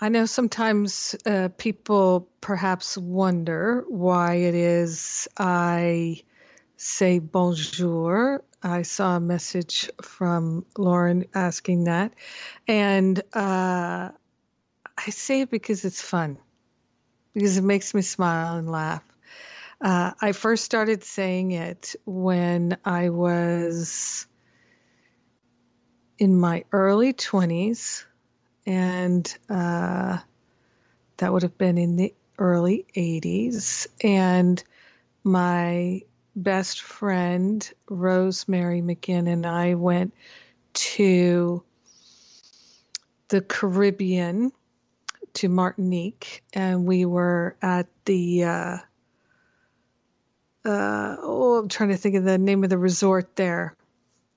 I know sometimes uh, people perhaps wonder why it is I say bonjour. I saw a message from Lauren asking that. And uh, I say it because it's fun, because it makes me smile and laugh. Uh, I first started saying it when I was in my early 20s and uh, that would have been in the early 80s. And my best friend, Rosemary McGinn, and I went to the Caribbean, to Martinique, and we were at the. Uh, uh, oh, I'm trying to think of the name of the resort there,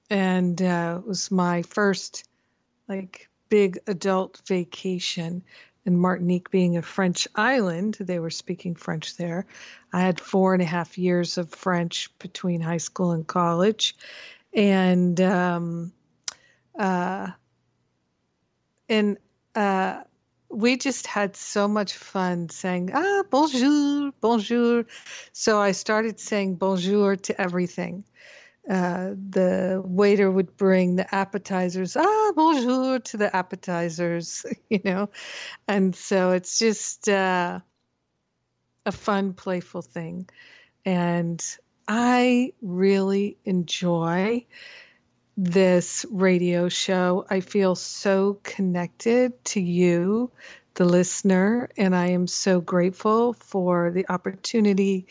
and uh, it was my first like big adult vacation and Martinique being a French island, they were speaking French there. I had four and a half years of French between high school and college. And, um, uh, and, uh, we just had so much fun saying, ah, bonjour, bonjour. So I started saying bonjour to everything uh, the waiter would bring the appetizers. Ah, bonjour to the appetizers, you know. And so it's just uh, a fun, playful thing. And I really enjoy this radio show. I feel so connected to you, the listener, and I am so grateful for the opportunity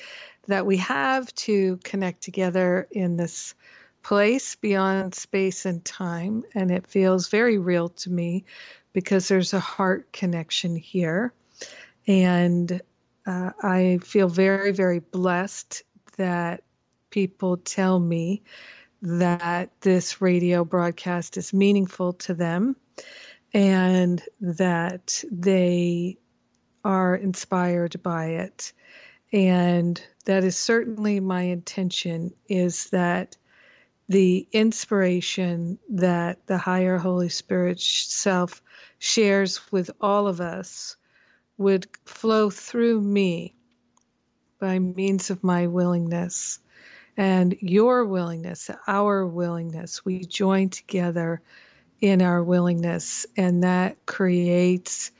that we have to connect together in this place beyond space and time. And it feels very real to me because there's a heart connection here. And uh, I feel very, very blessed that people tell me that this radio broadcast is meaningful to them and that they are inspired by it. And that is certainly my intention is that the inspiration that the higher Holy Spirit self shares with all of us would flow through me by means of my willingness and your willingness, our willingness. We join together in our willingness, and that creates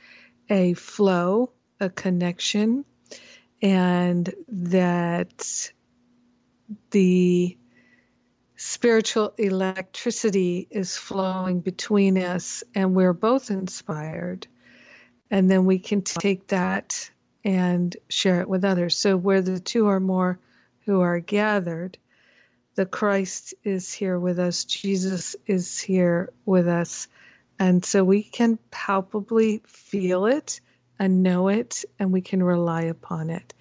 a flow, a connection, and that the spiritual electricity is flowing between us and we're both inspired. And then we can take that and share it with others. So, where the two or more who are gathered, the Christ is here with us, Jesus is here with us. And so we can palpably feel it and know it, and we can rely upon it.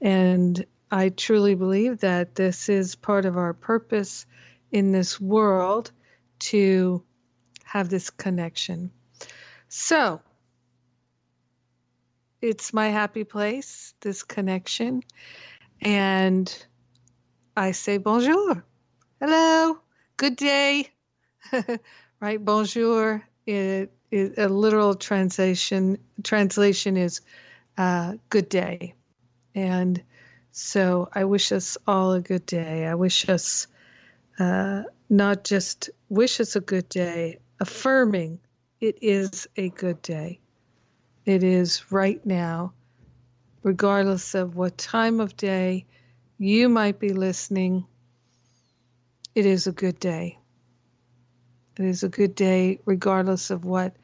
And I truly believe that this is part of our purpose in this world to have this connection. So, it's my happy place, this connection. And I say bonjour. Hello. Good day. right? Bonjour. It is a literal translation translation is uh, good day. And so I wish us all a good day. I wish us uh, not just wish us a good day, affirming it is a good day. It is right now, regardless of what time of day you might be listening. It is a good day. It is a good day, regardless of what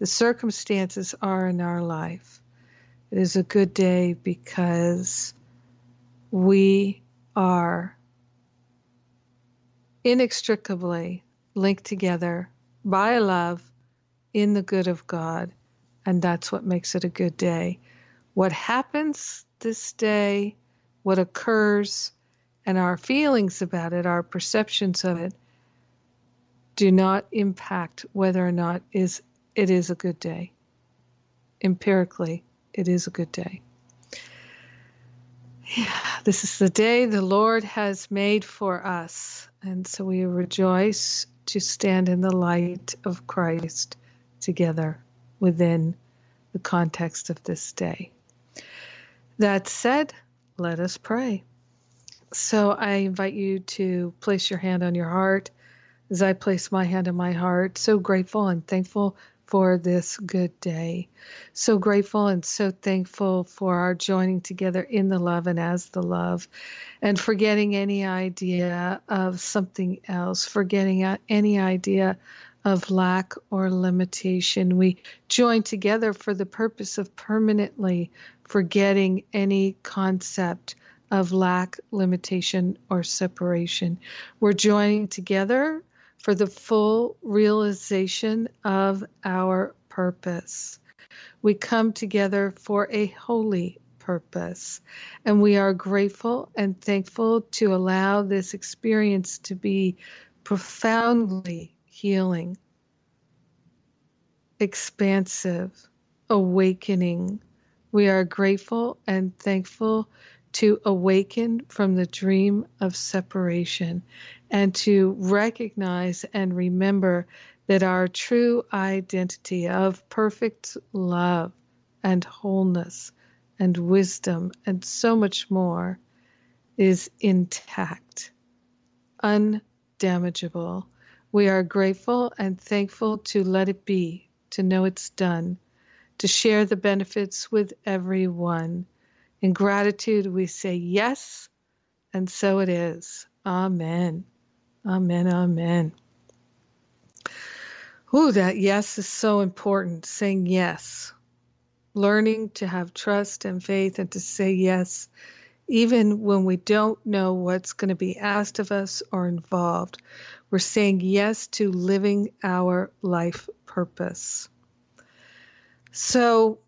the circumstances are in our life. It is a good day because we are inextricably linked together by love in the good of God. And that's what makes it a good day. what happens this day, what occurs, and our feelings about it, our perceptions of it, do not impact whether or not is it is a good day. Empirically, it is a good day. Yeah, this is the day the Lord has made for us. And so we rejoice to stand in the light of Christ together within the context of this day. That said, let us pray. So I invite you to place your hand on your heart as I place my hand on my heart. So grateful and thankful for this good day. So grateful and so thankful for our joining together in the love and as the love, and forgetting any idea of something else, forgetting any idea of lack or limitation. We join together for the purpose of permanently forgetting any concept of lack, limitation, or separation. We're joining together for the full realization of our purpose. We come together for a holy purpose, and we are grateful and thankful to allow this experience to be profoundly healing, expansive, awakening. We are grateful and thankful to awaken from the dream of separation and to recognize and remember that our true identity of perfect love and wholeness and wisdom and so much more is intact, undamageable. We are grateful and thankful to let it be, to know it's done, to share the benefits with everyone. In gratitude, we say yes, and so it is. Amen. Amen. Amen. Oh, that yes is so important. Saying yes, learning to have trust and faith and to say yes, even when we don't know what's going to be asked of us or involved. We're saying yes to living our life purpose. So,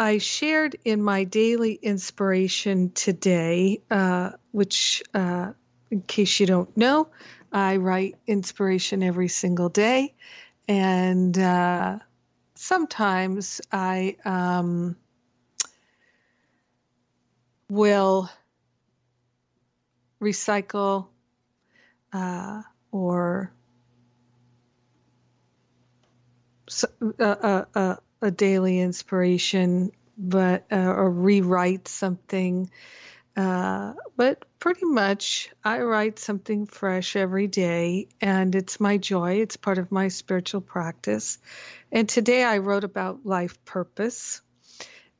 I shared in my daily inspiration today, uh, which uh, in case you don't know, I write inspiration every single day. And uh, sometimes I um, will recycle uh, or a, a, daily inspiration, but uh, or rewrite something uh, but pretty much, I write something fresh every day, and it's my joy. It's part of my spiritual practice. And today I wrote about life purpose.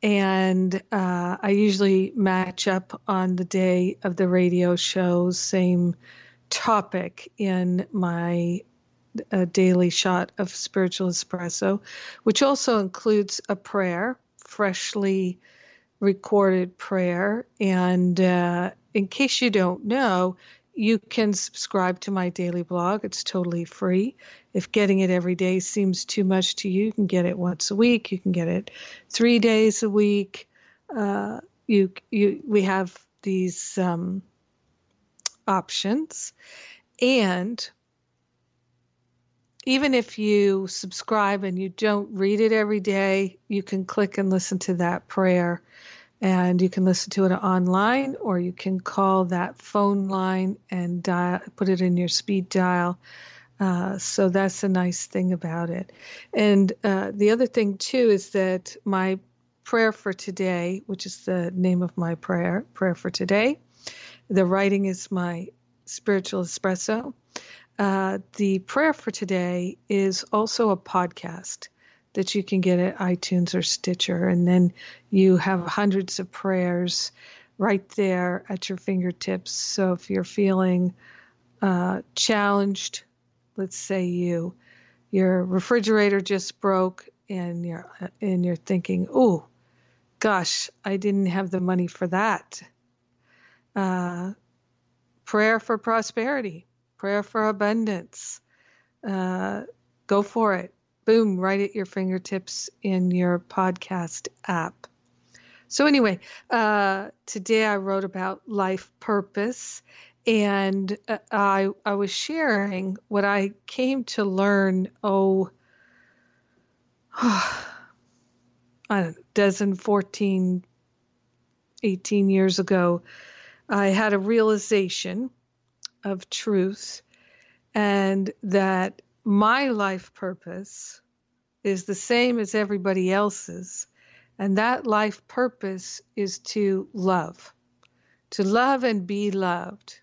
And uh, I usually match up on the day of the radio show, same topic in my uh, daily shot of spiritual espresso, which also includes a prayer, freshly recorded prayer. And uh, in case you don't know, you can subscribe to my daily blog. It's totally free. If getting it every day seems too much to you, you can get it once a week. You can get it three days a week. Uh, you, you, we have these um, options, and even if you subscribe and you don't read it every day, you can click and listen to that prayer and you can listen to it online or you can call that phone line and dial, put it in your speed dial. Uh, so that's a nice thing about it. And uh, the other thing too is that my prayer for today, which is the name of my prayer, prayer for today, the writing is my spiritual espresso. Uh, the prayer for today is also a podcast that you can get at iTunes or Stitcher. And then you have hundreds of prayers right there at your fingertips. So if you're feeling uh, challenged, let's say you your refrigerator just broke and you're and you're thinking, oh, gosh, I didn't have the money for that. Uh, prayer for prosperity, prayer for abundance. Uh, go for it boom, right at your fingertips in your podcast app. So, anyway, uh, today I wrote about life purpose, and uh, I, I was sharing what I came to learn, oh, I don't dozen, 14, 18 years ago. I had a realization of truth and that my life purpose is the same as everybody else's. And that life purpose is to love, to love and be loved,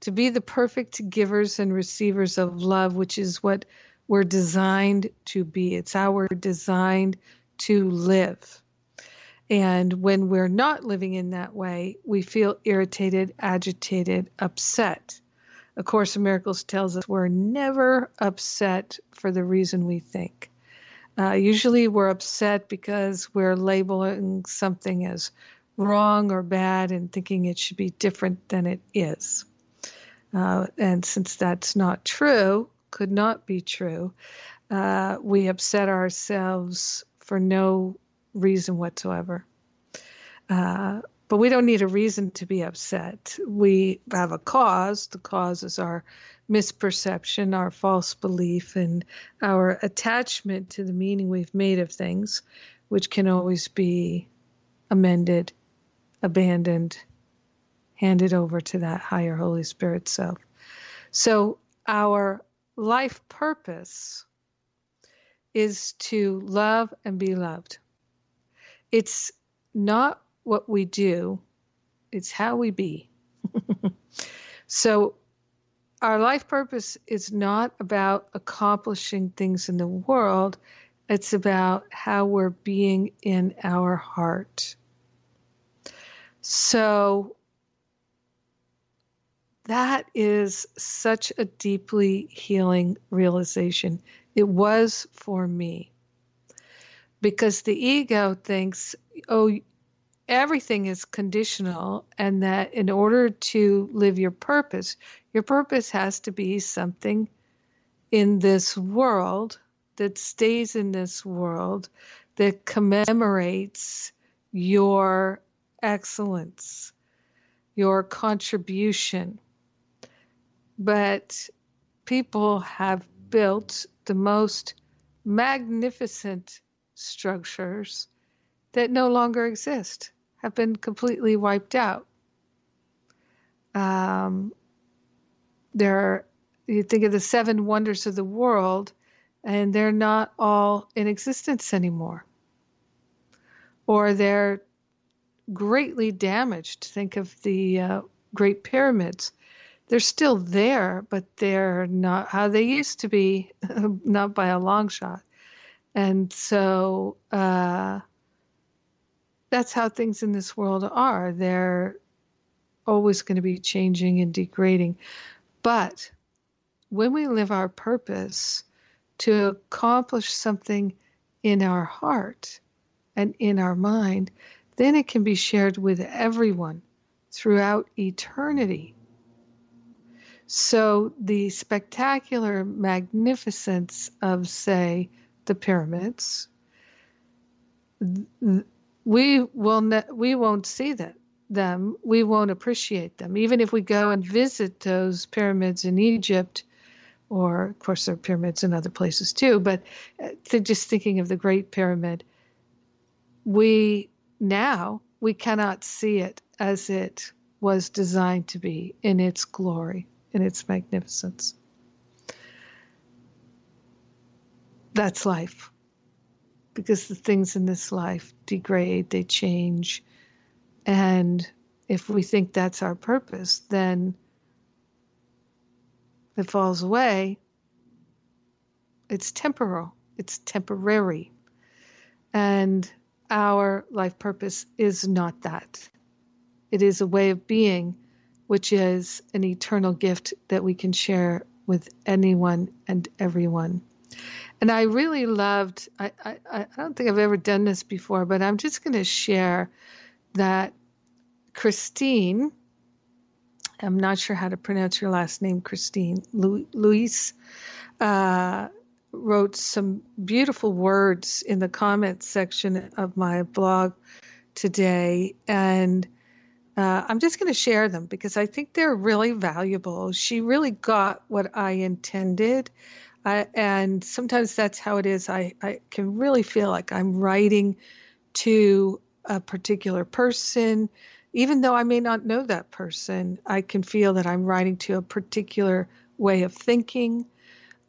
to be the perfect givers and receivers of love, which is what we're designed to be. It's how we're designed to live. And when we're not living in that way, we feel irritated, agitated, upset. A Course in Miracles tells us we're never upset for the reason we think. Uh, usually we're upset because we're labeling something as wrong or bad and thinking it should be different than it is. Uh, and since that's not true, could not be true, uh, we upset ourselves for no reason whatsoever. Uh, but we don't need a reason to be upset. We have a cause. The cause is our misperception, our false belief, and our attachment to the meaning we've made of things, which can always be amended, abandoned, handed over to that higher Holy Spirit self. So, our life purpose is to love and be loved. It's not what we do, it's how we be. so, our life purpose is not about accomplishing things in the world, it's about how we're being in our heart. So, that is such a deeply healing realization. It was for me. Because the ego thinks, oh, everything is conditional, and that in order to live your purpose, your purpose has to be something in this world that stays in this world that commemorates your excellence, your contribution. But people have built the most magnificent structures that no longer exist, have been completely wiped out. Um, there are, you think of the seven wonders of the world, and they're not all in existence anymore. Or they're greatly damaged. Think of the uh, Great Pyramids they're still there, but they're not how they used to be, not by a long shot. And so uh, that's how things in this world are. They're always going to be changing and degrading. But when we live our purpose to accomplish something in our heart and in our mind, then it can be shared with everyone throughout eternity. So the spectacular magnificence of, say, the pyramids, we will ne- we won't see that them. We won't appreciate them, even if we go and visit those pyramids in Egypt, or of course there are pyramids in other places too. But uh, just thinking of the Great Pyramid, we now we cannot see it as it was designed to be in its glory in its magnificence. That's life. Because the things in this life degrade, they change. And if we think that's our purpose, then it falls away. It's temporal, it's temporary. And our life purpose is not that. It is a way of being which is an eternal gift that we can share with anyone and everyone. And I really loved, I, I, I don't think I've ever done this before, but I'm just going to share that Christine, I'm not sure how to pronounce your last name, Christine, Luis, uh, wrote some beautiful words in the comments section of my blog today, and uh, I'm just going to share them because I think they're really valuable. She really got what I intended. I, and sometimes that's how it is. I, I can really feel like I'm writing to a particular person. Even though I may not know that person, I can feel that I'm writing to a particular way of thinking.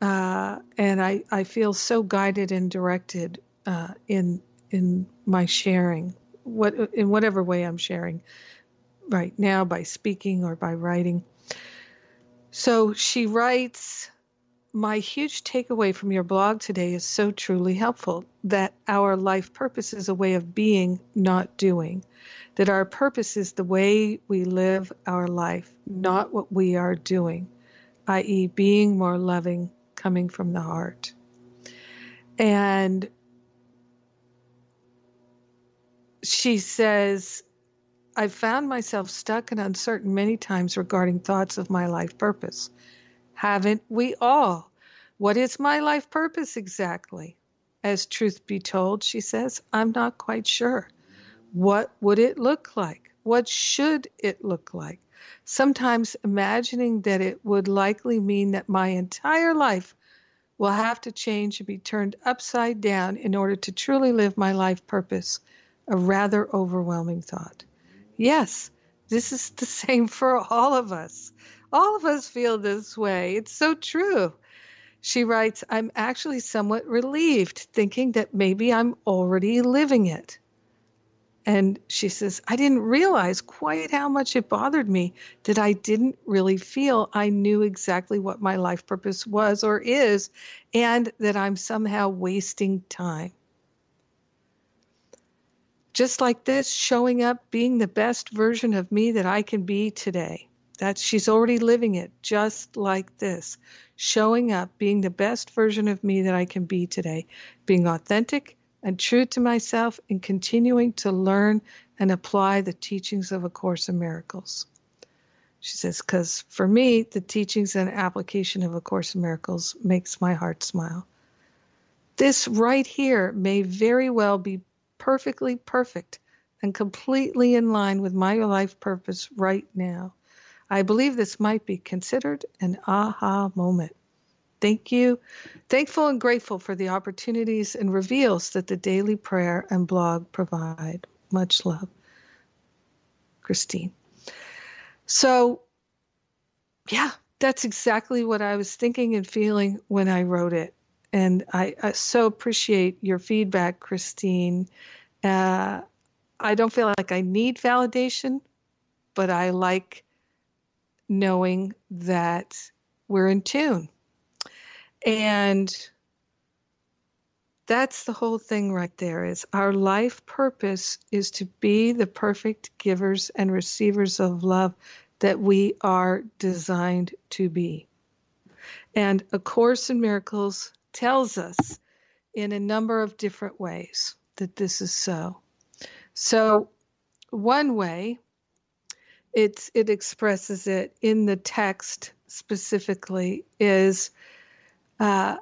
Uh, and I, I feel so guided and directed uh, in in my sharing, what in whatever way I'm sharing right now by speaking or by writing. So she writes, My huge takeaway from your blog today is so truly helpful that our life purpose is a way of being, not doing. That our purpose is the way we live our life, not what we are doing, i.e., being more loving, coming from the heart. And she says, I've found myself stuck and uncertain many times regarding thoughts of my life purpose. Haven't we all? What is my life purpose exactly? As truth be told, she says, I'm not quite sure. What would it look like? What should it look like? Sometimes imagining that it would likely mean that my entire life will have to change and be turned upside down in order to truly live my life purpose, a rather overwhelming thought. Yes, this is the same for all of us. All of us feel this way. It's so true. She writes, I'm actually somewhat relieved, thinking that maybe I'm already living it. And she says, I didn't realize quite how much it bothered me that I didn't really feel I knew exactly what my life purpose was or is, and that I'm somehow wasting time just like this, showing up, being the best version of me that I can be today. That she's already living it just like this. Showing up, being the best version of me that I can be today, being authentic and true to myself, and continuing to learn and apply the teachings of A Course in Miracles. She says, because for me, the teachings and application of A Course in Miracles makes my heart smile. This right here may very well be perfectly perfect and completely in line with my life purpose right now. I believe this might be considered an aha moment. Thank you. Thankful and grateful for the opportunities and reveals that the daily prayer and blog provide. Much love. Christine. So, yeah, that's exactly what I was thinking and feeling when I wrote it. And I, I so appreciate your feedback, Christine. Uh, I don't feel like I need validation, but I like knowing that we're in tune. And that's the whole thing right there is our life purpose is to be the perfect givers and receivers of love that we are designed to be. And A Course in Miracles tells us in a number of different ways that this is so. So, one way it's, it expresses it in the text specifically is uh,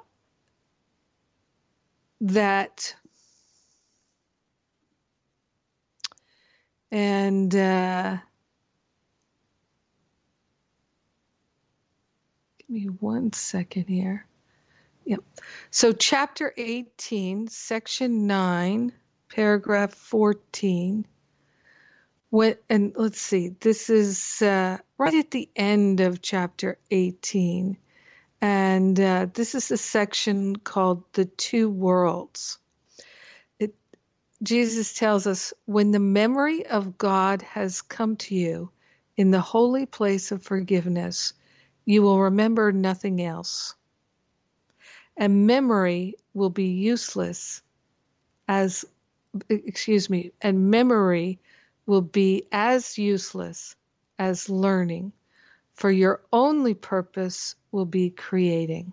that and uh, give me one second here. Yep. So, chapter 18, section 9, paragraph 14. What, and let's see, this is uh, right at the end of chapter 18. And uh, this is a section called The Two Worlds. It, Jesus tells us when the memory of God has come to you in the holy place of forgiveness, you will remember nothing else and memory will be useless as excuse me and memory will be as useless as learning for your only purpose will be creating.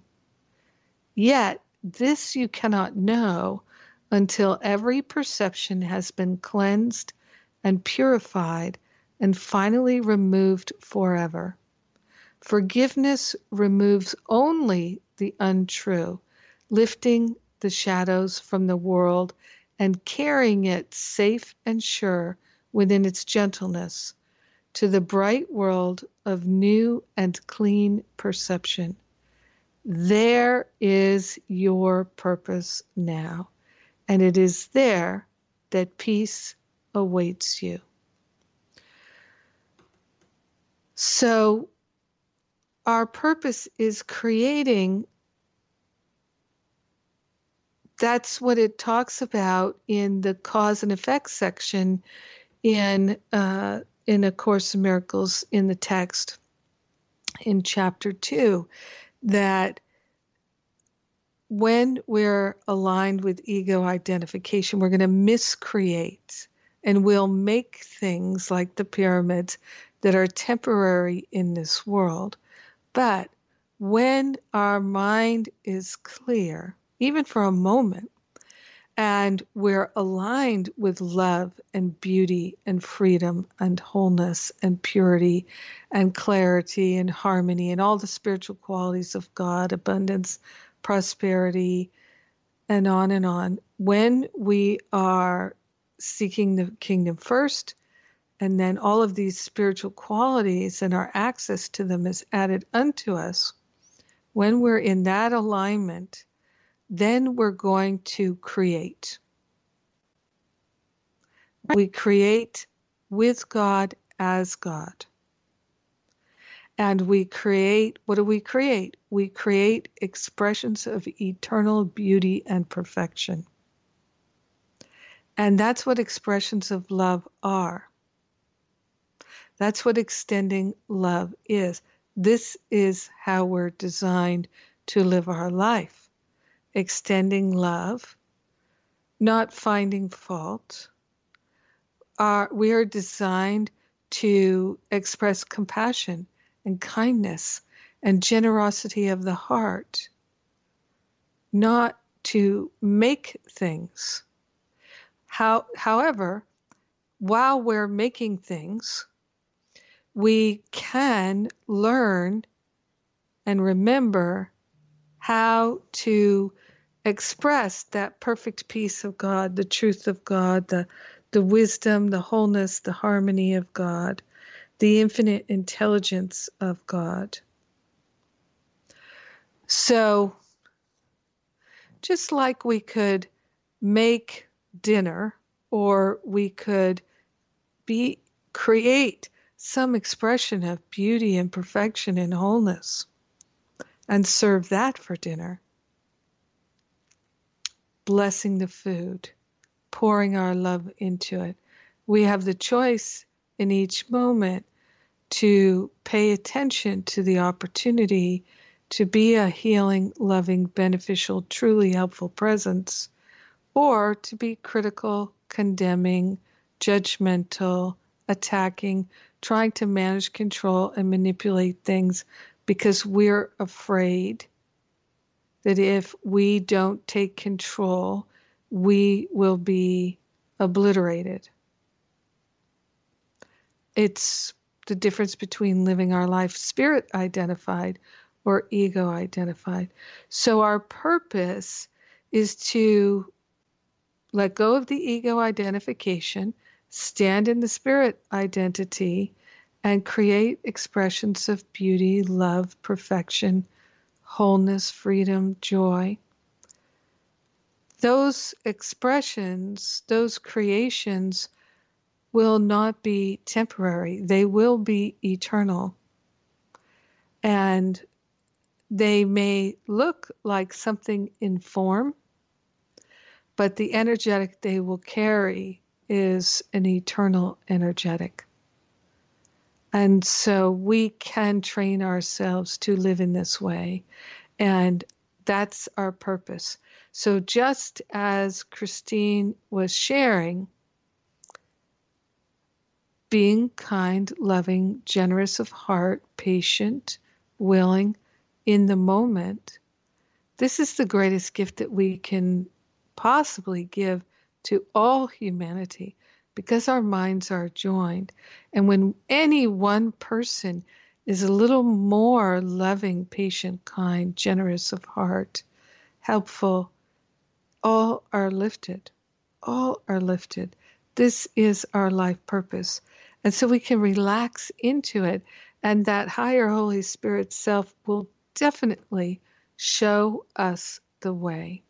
Yet this you cannot know until every perception has been cleansed and purified and finally removed forever. Forgiveness removes only the untrue, lifting the shadows from the world and carrying it safe and sure within its gentleness to the bright world of new and clean perception. There is your purpose now, and it is there that peace awaits you. So, our purpose is creating that's what it talks about in the cause and effect section in uh, in a course in miracles in the text in chapter 2 that when we're aligned with ego identification we're going to miscreate and we'll make things like the pyramids that are temporary in this world. But when our mind is clear even for a moment, and we're aligned with love and beauty and freedom and wholeness and purity and clarity and harmony and all the spiritual qualities of God, abundance, prosperity, and on and on. When we are seeking the kingdom first, and then all of these spiritual qualities and our access to them is added unto us, when we're in that alignment, then we're going to create. We create with God as God. And we create, what do we create? We create expressions of eternal beauty and perfection. And that's what expressions of love are. That's what extending love is. This is how we're designed to live our life extending love, not finding fault. Are, we are designed to express compassion and kindness and generosity of the heart, not to make things. How, however, while we're making things, we can learn and remember how to express that perfect peace of God, the truth of God, the the wisdom, the wholeness, the harmony of God, the infinite intelligence of God. So, just like we could make dinner or we could be create some expression of beauty and perfection and wholeness and serve that for dinner blessing the food, pouring our love into it. We have the choice in each moment to pay attention to the opportunity to be a healing, loving, beneficial, truly helpful presence, or to be critical, condemning, judgmental, attacking, trying to manage, control, and manipulate things because we're afraid that if we don't take control, we will be obliterated. It's the difference between living our life spirit identified or ego identified. So, our purpose is to let go of the ego identification, stand in the spirit identity, and create expressions of beauty, love, perfection, wholeness, freedom, joy. Those expressions, those creations will not be temporary, they will be eternal. And they may look like something in form, but the energetic they will carry is an eternal energetic. And so we can train ourselves to live in this way. And that's our purpose. So just as Christine was sharing, being kind, loving, generous of heart, patient, willing in the moment, this is the greatest gift that we can possibly give to all humanity because our minds are joined. And when any one person is a little more loving, patient, kind, generous of heart, helpful, all are lifted. all are lifted. This is our life purpose. And so we can relax into it, and that higher Holy Spirit self will definitely show us the way.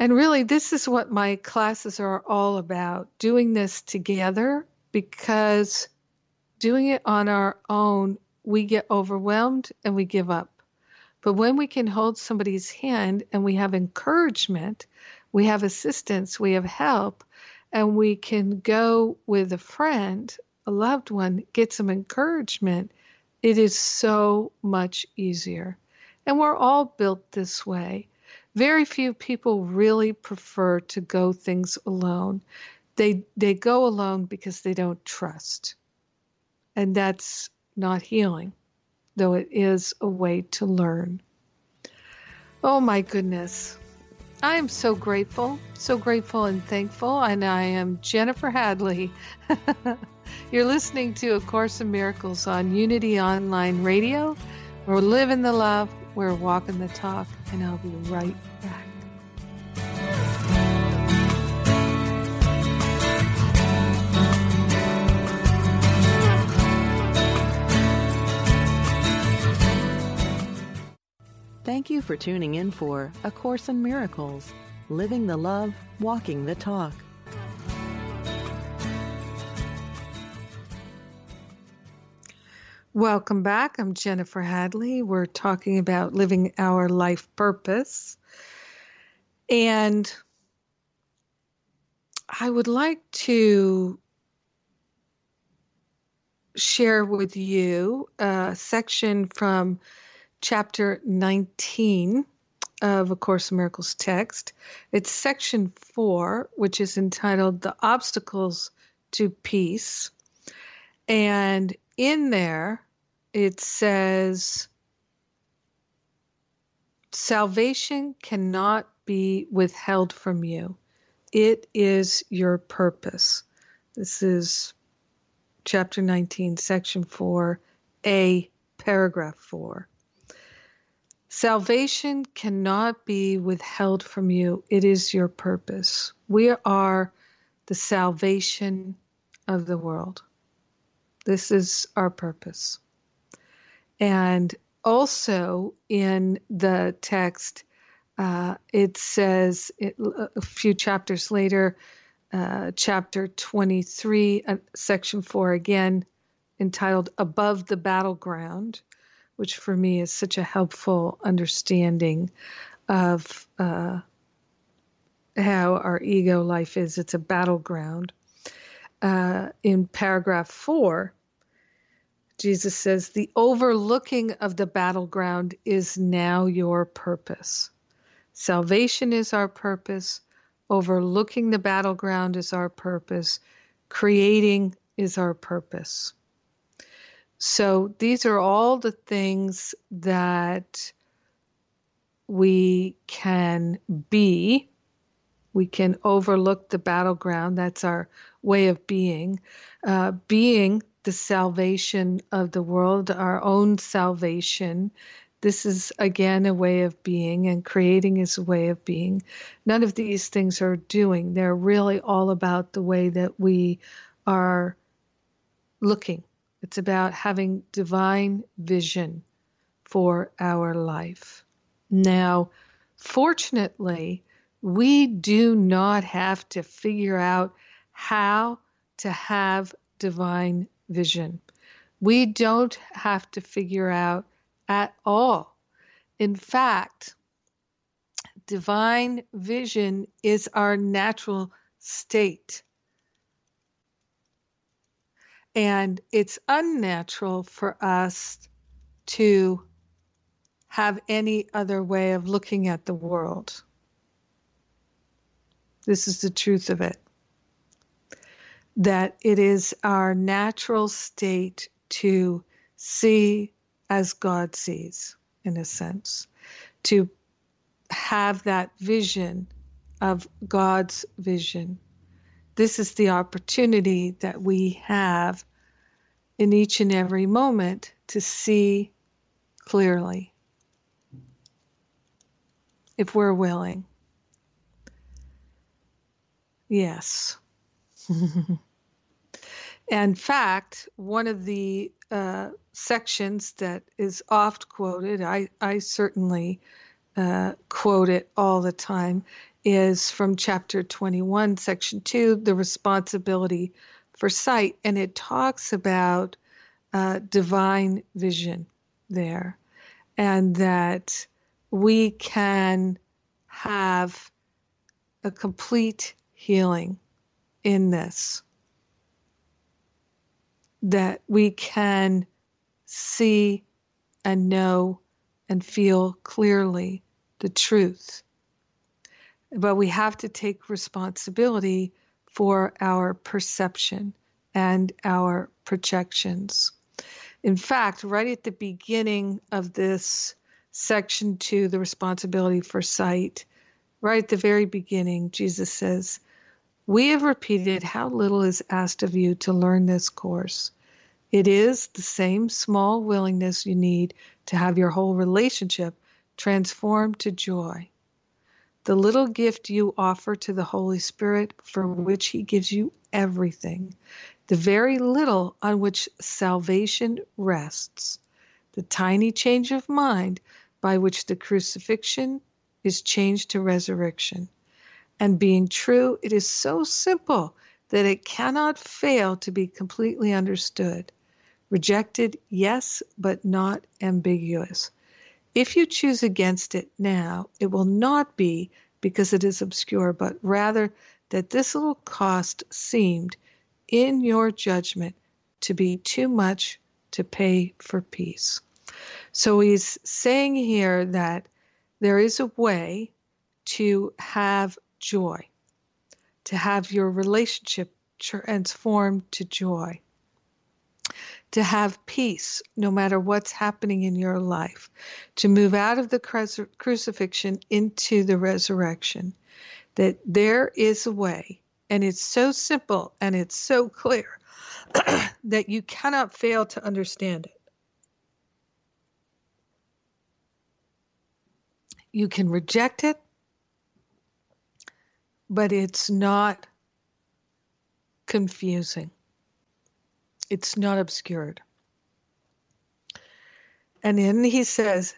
And really, this is what my classes are all about doing this together because doing it on our own, we get overwhelmed and we give up. But when we can hold somebody's hand and we have encouragement, we have assistance, we have help, and we can go with a friend, a loved one, get some encouragement, it is so much easier. And we're all built this way. Very few people really prefer to go things alone. They they go alone because they don't trust. And that's not healing, though it is a way to learn. Oh my goodness. I am so grateful, so grateful and thankful. And I am Jennifer Hadley. You're listening to A Course in Miracles on Unity Online Radio. We're living the love, we're walking the talk, and I'll be right Thank you for tuning in for A Course in Miracles Living the Love, Walking the Talk. Welcome back. I'm Jennifer Hadley. We're talking about living our life purpose. And I would like to share with you a section from chapter 19 of A Course in Miracles text. It's section four, which is entitled The Obstacles to Peace. And in there, it says, Salvation cannot be withheld from you. It is your purpose. This is chapter 19, section 4, A, paragraph 4. Salvation cannot be withheld from you. It is your purpose. We are the salvation of the world. This is our purpose. And also in the text, uh, it says it, a few chapters later, uh, chapter 23, uh, section 4 again, entitled Above the Battleground which for me is such a helpful understanding of uh, how our ego life is. It's a battleground. Uh, in paragraph four, Jesus says, The overlooking of the battleground is now your purpose. Salvation is our purpose. Overlooking the battleground is our purpose. Creating is our purpose. So these are all the things that we can be. We can overlook the battleground. That's our way of being. Uh, being the salvation of the world, our own salvation. This is again a way of being, and creating is a way of being. None of these things are doing. They're really all about the way that we are looking it's about having divine vision for our life. Now, fortunately, we do not have to figure out how to have divine vision. We don't have to figure out at all. In fact, divine vision is our natural state. And it's unnatural for us to have any other way of looking at the world. This is the truth of it. That it is our natural state to see as God sees, in a sense, to have that vision of God's vision. This is the opportunity that we have in each and every moment to see clearly if we're willing. Yes. In fact, one of the uh, sections that is oft quoted, I, I certainly uh, quote it all the time, is from chapter 21, section 2, the responsibility for sight. And it talks about uh, divine vision there, and that we can have a complete healing in this. That we can see and know and feel clearly the truth. But we have to take responsibility for our perception and our projections. In fact, right at the beginning of this section two, the responsibility for sight, right at the very beginning, Jesus says, We have repeated how little is asked of you to learn this course. It is the same small willingness you need to have your whole relationship transformed to joy. The little gift you offer to the Holy Spirit, for which He gives you everything, the very little on which salvation rests, the tiny change of mind by which the crucifixion is changed to resurrection. And being true, it is so simple that it cannot fail to be completely understood. Rejected, yes, but not ambiguous. If you choose against it now, it will not be because it is obscure, but rather that this little cost seemed, in your judgment, to be too much to pay for peace. So he's saying here that there is a way to have joy, to have your relationship transformed to joy to have peace no matter what's happening in your life, to move out of the crucifixion into the resurrection. That there is a way, and it's so simple and it's so clear that you cannot fail to understand it. You can reject it, but it's not confusing it's not obscured. And then he says,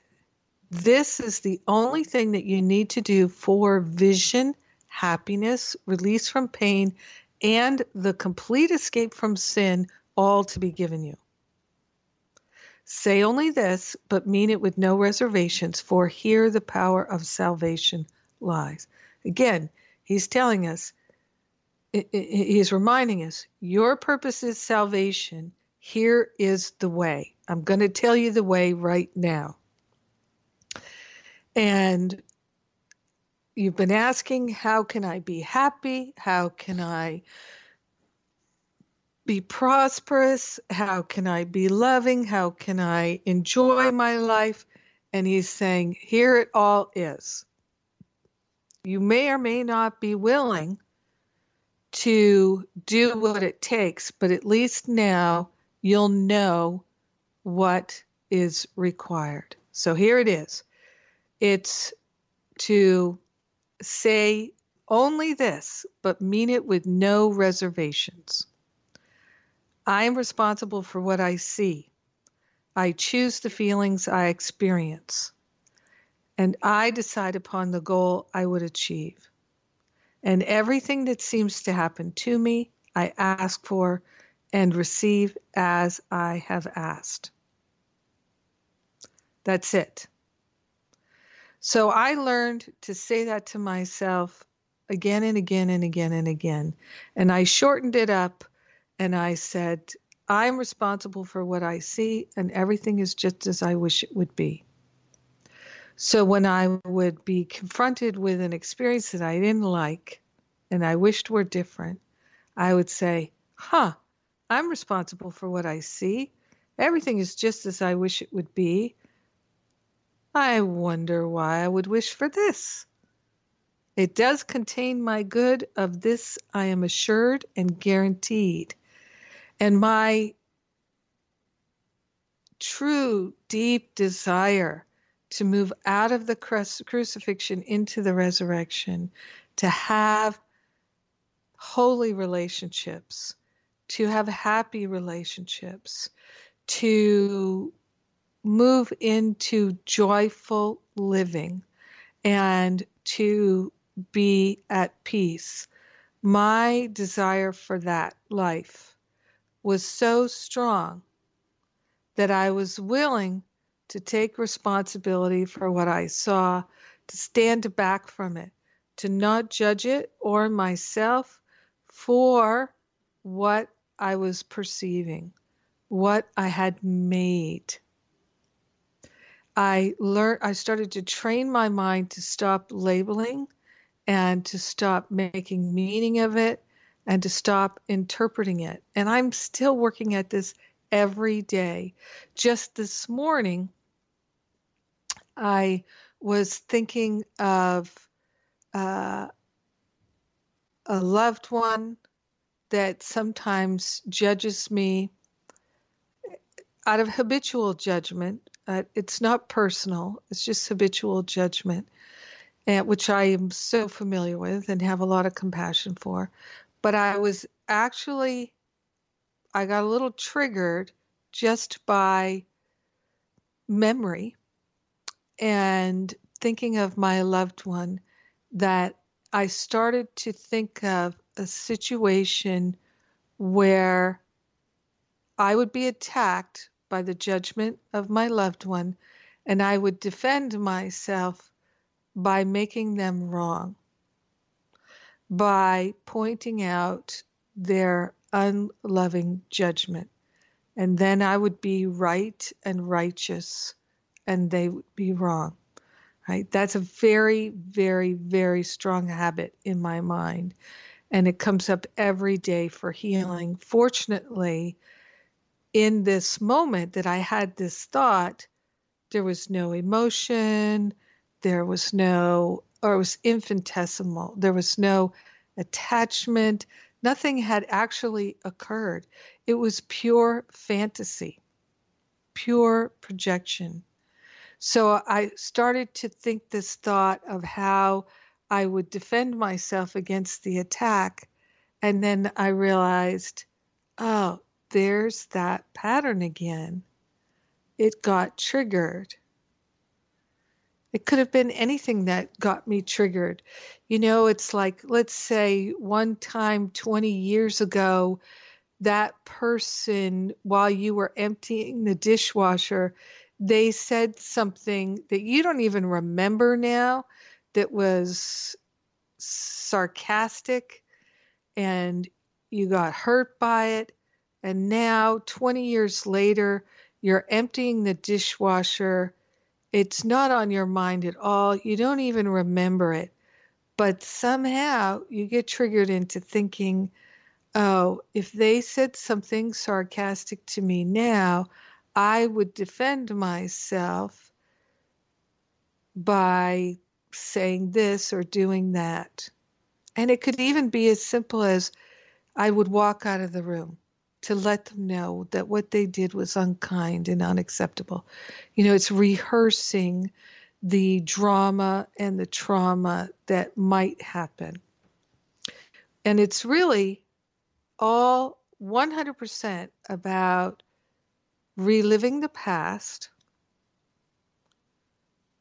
This is the only thing that you need to do for vision, happiness, release from pain, and the complete escape from sin, all to be given you. Say only this, but mean it with no reservations, for here the power of salvation lies. Again, he's telling us he's reminding us your purpose is salvation. Here is the way. I'm going to tell you the way right now. And you've been asking, how can I be happy? How can I be prosperous? How can I be loving? How can I enjoy my life? And he's saying, here it all is. You may or may not be willing to do what it takes, but at least now you'll know what is required. So here it is it's to say only this, but mean it with no reservations. I am responsible for what I see. I choose the feelings I experience. And I decide upon the goal I would achieve. And everything that seems to happen to me, I ask for and receive as I have asked. That's it. So I learned to say that to myself again and again and again and again. And I shortened it up and I said, I'm responsible for what I see, and everything is just as I wish it would be. So when I would be confronted with an experience that I didn't like and I wished were different, I would say, huh, I'm responsible for what I see. Everything is just as I wish it would be. I wonder why I would wish for this. It does contain my good, of this I am assured and guaranteed. And my true, deep desire to move out of the crucifixion into the resurrection, to have holy relationships, to have happy relationships, to move into joyful living and to be at peace. My desire for that life was so strong that I was willing to take responsibility for what I saw, to stand back from it, to not judge it or myself for what I was perceiving, what I had made. I learned I started to train my mind to stop labeling and to stop making meaning of it and to stop interpreting it. And I'm still working at this every day. Just this morning I was thinking of uh, a loved one that sometimes judges me out of habitual judgment uh, it's not personal, it's just habitual judgment, and, which I am so familiar with and have a lot of compassion for. But I was actually, I got a little triggered just by memory and thinking of my loved one that I started to think of a situation where I would be attacked by the judgment of my loved one, and I would defend myself by making them wrong, by pointing out their unloving judgment. And then I would be right and righteous, and they would be wrong. Right? That's a very, very, very strong habit in my mind. And it comes up every day for healing. Fortunately, in this moment that I had this thought, there was no emotion, there was no, or it was infinitesimal, there was no attachment, nothing had actually occurred. It was pure fantasy, pure projection. So I started to think this thought of how I would defend myself against the attack. And then I realized, oh, there's that pattern again. It got triggered. It could have been anything that got me triggered. You know, it's like, let's say one time 20 years ago, that person, while you were emptying the dishwasher, they said something that you don't even remember now that was sarcastic and you got hurt by it and now, 20 years later, you're emptying the dishwasher. It's not on your mind at all. You don't even remember it. But somehow you get triggered into thinking, oh, if they said something sarcastic to me now, I would defend myself by saying this or doing that. And it could even be as simple as I would walk out of the room to let them know that what they did was unkind and unacceptable. You know, it's rehearsing the drama and the trauma that might happen. And it's really all 100% about reliving the past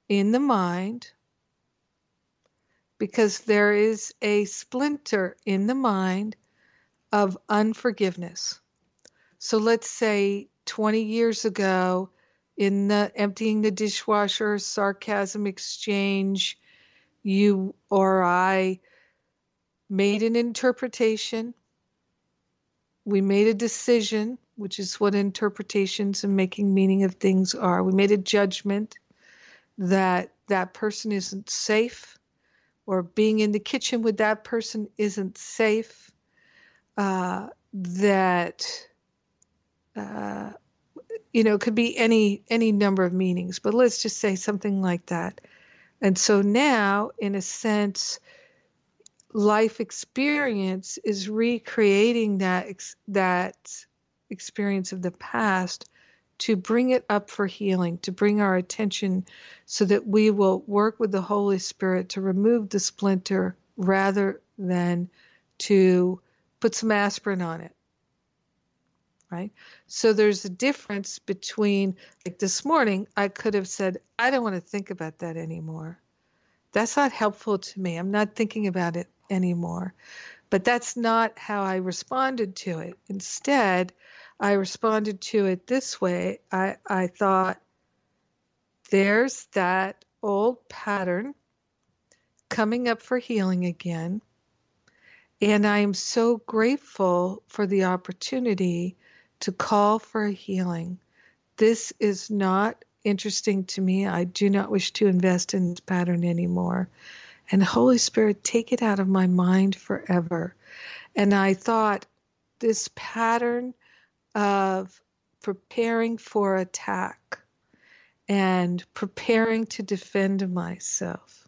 in the mind because there is a splinter in the mind of unforgiveness. So let's say 20 years ago, in the emptying the dishwasher sarcasm exchange, you or I made an interpretation. We made a decision, which is what interpretations and making meaning of things are. We made a judgment that that person isn't safe, or being in the kitchen with that person isn't safe. Uh, that uh, you know, it could be any any number of meanings, but let's just say something like that. And so now, in a sense, life experience is recreating that that experience of the past to bring it up for healing, to bring our attention so that we will work with the Holy Spirit to remove the splinter rather than to put some aspirin on it. Right? So there's a difference between, like this morning, I could have said, I don't want to think about that anymore. That's not helpful to me. I'm not thinking about it anymore. But that's not how I responded to it. Instead, I responded to it this way. I, I thought, there's that old pattern coming up for healing again. And I am so grateful for the opportunity to call for a healing. This is not interesting to me. I do not wish to invest in this pattern anymore. And Holy Spirit, take it out of my mind forever. And I thought this pattern of preparing for attack and preparing to defend myself.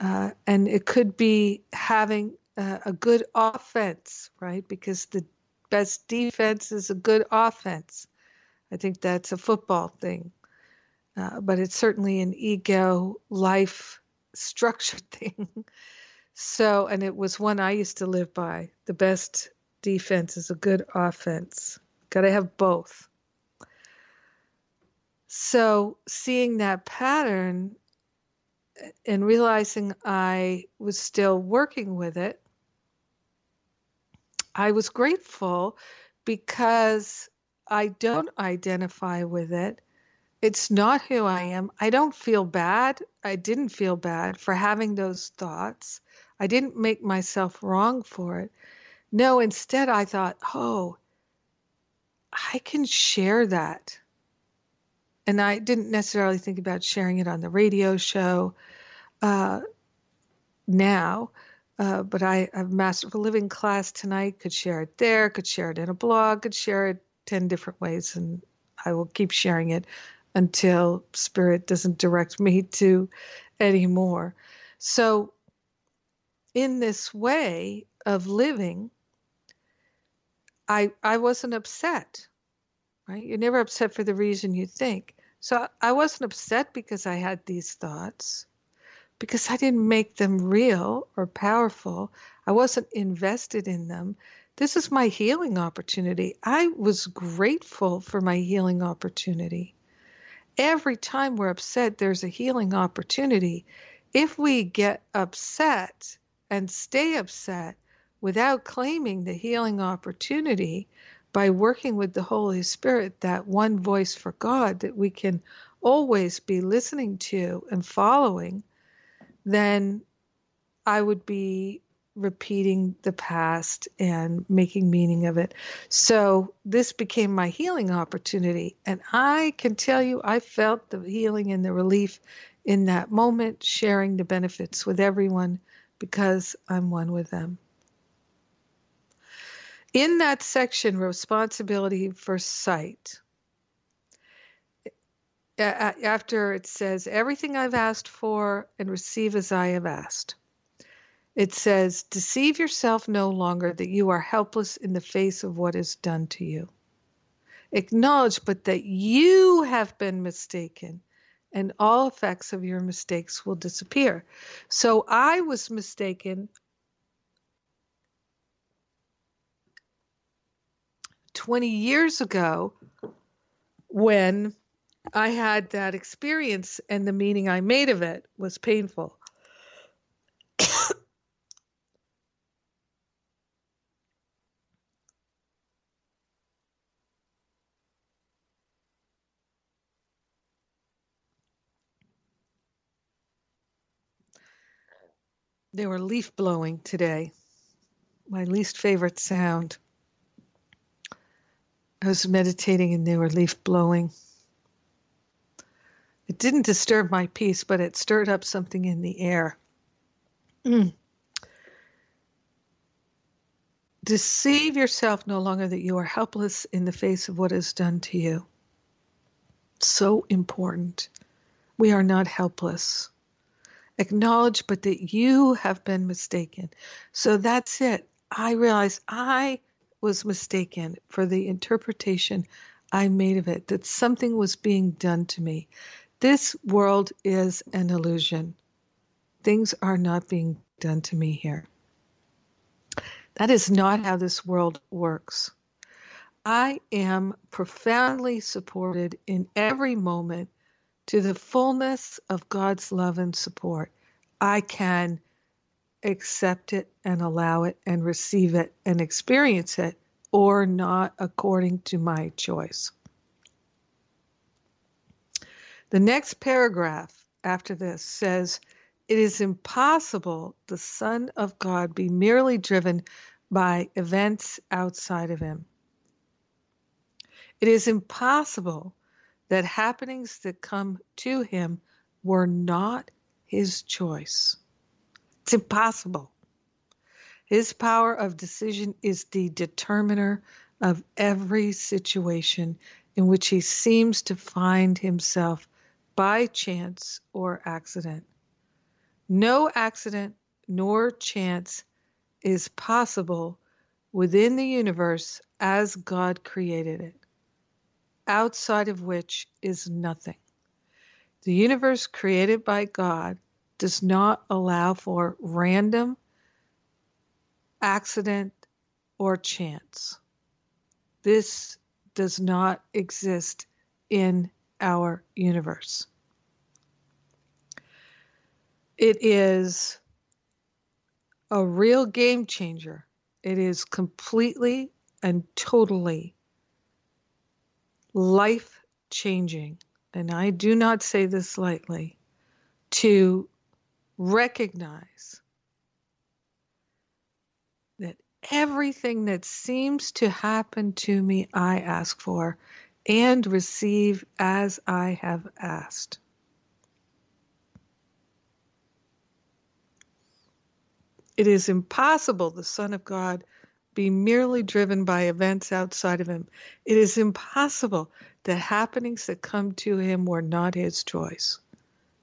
Uh, and it could be having a, a good offense, right? Because the best defense is a good offense. I think that's a football thing. Uh, but it's certainly an ego life structure thing. so, and it was one I used to live by. The best defense is a good offense. Got to have both. So, seeing that pattern and realizing I was still working with it, I was grateful because I don't identify with it. It's not who I am. I don't feel bad. I didn't feel bad for having those thoughts. I didn't make myself wrong for it. No, instead, I thought, oh, I can share that. And I didn't necessarily think about sharing it on the radio show uh, now, uh, but I have Master of a Living class tonight, could share it there, could share it in a blog, could share it 10 different ways, and I will keep sharing it until Spirit doesn't direct me to anymore. So, in this way of living, I I wasn't upset. Right? You're never upset for the reason you think. So I wasn't upset because I had these thoughts because I didn't make them real or powerful. I wasn't invested in them. This is my healing opportunity. I was grateful for my healing opportunity. Every time we're upset, there's a healing opportunity. If we get upset and stay upset, without claiming the healing opportunity by working with the Holy Spirit, that one voice for God that we can always be listening to and following, then I would be repeating the past and making meaning of it. So this became my healing opportunity. And I can tell you, I felt the healing and the relief in that moment, sharing the benefits with everyone because I'm one with them in that section, responsibility for sight, after it says, everything I've asked for and receive as I have asked, it says, deceive yourself no longer that you are helpless in the face of what is done to you. Acknowledge but that you have been mistaken and all effects of your mistakes will disappear. So I was mistaken 20 years ago when I had that experience and the meaning I made of it was painful. they were leaf blowing today, my least favorite sound. I was meditating and they were leaf blowing. It didn't disturb my peace, but it stirred up something in the air. Mm. Deceive yourself no longer that you are helpless in the face of what is done to you. So important. We are not helpless. Acknowledge, but that you have been mistaken. So that's it. I realize I was mistaken for the interpretation I made of it, that something was being done to me. This world is an illusion. Things are not being done to me here. That is not how this world works. I am profoundly supported in every moment to the fullness of God's love and support. I can accept it and allow it and receive it and experience it or not according to my choice. The next paragraph after this says, It is impossible the Son of God be merely driven by events outside of him. It is impossible that happenings that come to him were not his choice. It's impossible. His power of decision is the determiner of every situation in which he seems to find himself by chance or accident. No accident nor chance is possible within the universe as God created it, outside of which is nothing. The universe created by God does not allow for random accident, or chance. This does not exist in our universe. It is a real game changer. It is completely and totally life changing. And I do not say this lightly to recognize that everything that seems to happen to me, I ask for and receive as I have asked. It is impossible the Son of God be merely driven by events outside of him. It is impossible the happenings that come to him were not his choice.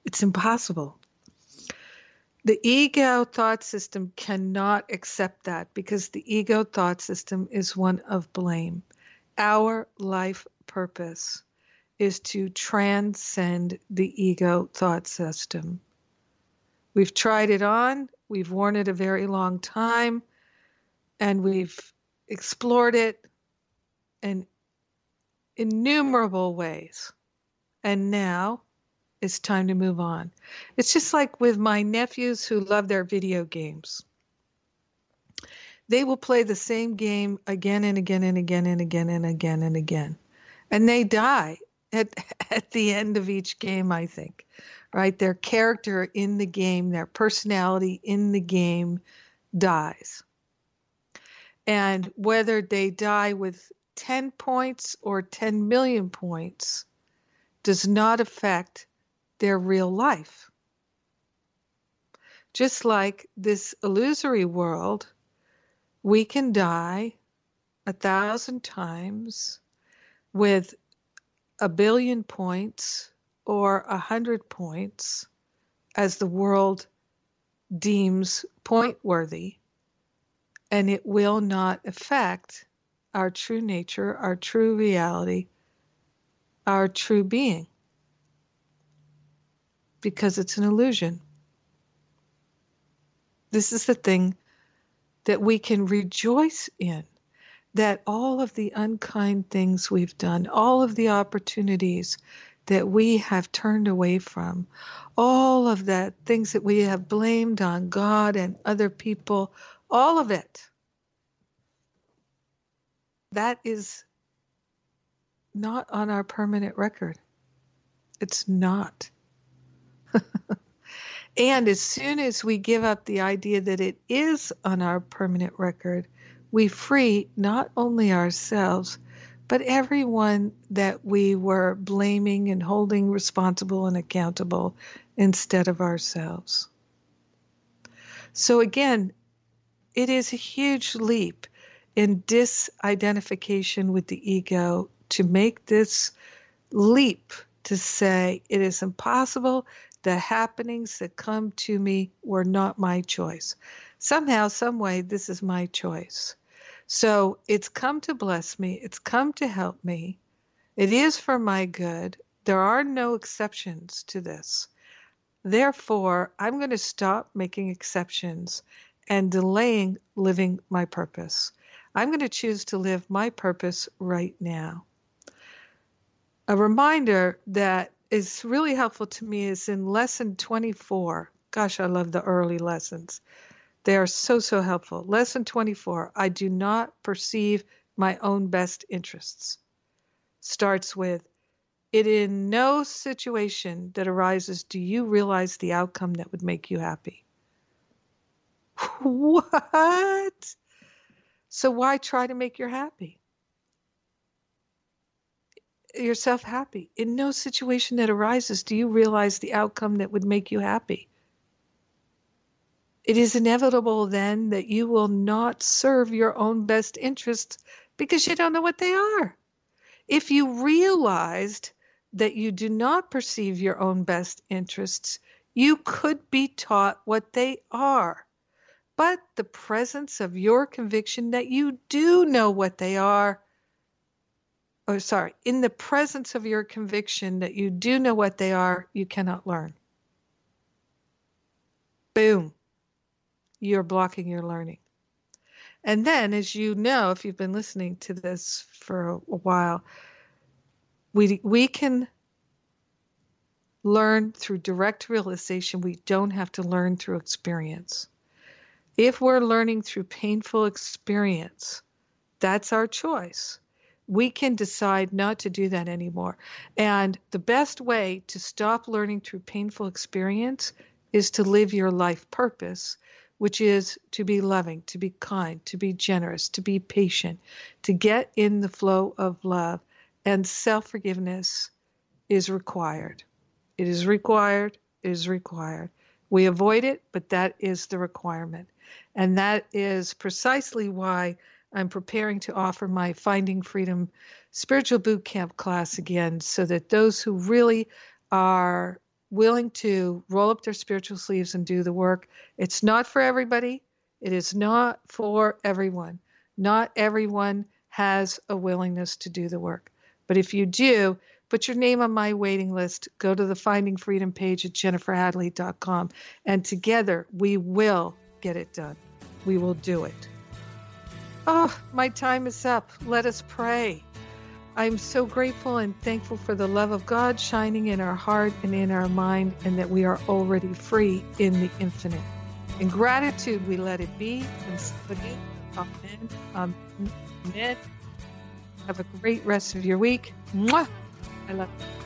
It's impossible. The ego thought system cannot accept that because the ego thought system is one of blame. Our life purpose is to transcend the ego thought system. We've tried it on, we've worn it a very long time, and we've explored it in innumerable ways. And now it's time to move on. It's just like with my nephews who love their video games. They will play the same game again and again and again and again and again and again. And they die at, at the end of each game, I think. Right? Their character in the game, their personality in the game dies. And whether they die with 10 points or 10 million points does not affect their real life. Just like this illusory world, we can die a thousand times with a billion points or a hundred points as the world deems point worthy, and it will not affect our true nature, our true reality, our true being because it's an illusion. This is the thing that we can rejoice in that all of the unkind things we've done, all of the opportunities that we have turned away from, all of the things that we have blamed on God and other people, all of it, that is not on our permanent record. It's not. and as soon as we give up the idea that it is on our permanent record, we free not only ourselves, but everyone that we were blaming and holding responsible and accountable instead of ourselves. So, again, it is a huge leap in disidentification with the ego to make this leap to say it is impossible the happenings that come to me were not my choice. Somehow, some way, this is my choice. So it's come to bless me, it's come to help me. It is for my good. There are no exceptions to this. Therefore, I'm going to stop making exceptions and delaying living my purpose. I'm going to choose to live my purpose right now. A reminder that is really helpful to me is in lesson 24. Gosh, I love the early lessons. They are so, so helpful. Lesson 24 I do not perceive my own best interests. Starts with It in no situation that arises do you realize the outcome that would make you happy. what? So why try to make your happy? Yourself happy. In no situation that arises do you realize the outcome that would make you happy. It is inevitable then that you will not serve your own best interests because you don't know what they are. If you realized that you do not perceive your own best interests, you could be taught what they are. But the presence of your conviction that you do know what they are, or sorry, in the presence of your conviction that you do know what they are, you cannot learn. Boom you're blocking your learning. And then, as you know, if you've been listening to this for a, a while, we, we can learn through direct realization. We don't have to learn through experience. If we're learning through painful experience, that's our choice. We can decide not to do that anymore. And the best way to stop learning through painful experience is to live your life purpose which is to be loving, to be kind, to be generous, to be patient, to get in the flow of love. And self forgiveness is required. It is required. It is required. We avoid it, but that is the requirement. And that is precisely why I'm preparing to offer my Finding Freedom Spiritual Boot Camp class again, so that those who really are willing to roll up their spiritual sleeves and do the work. It's not for everybody. It is not for everyone. Not everyone has a willingness to do the work. But if you do, put your name on my waiting list. Go to the Finding Freedom page at jenniferhadley.com, and together we will get it done. We will do it. Oh, my time is up. Let us pray. I'm so grateful and thankful for the love of God shining in our heart and in our mind, and that we are already free in the infinite. In gratitude, we let it be. And amen, amen. Have a great rest of your week. Mwah! I love you.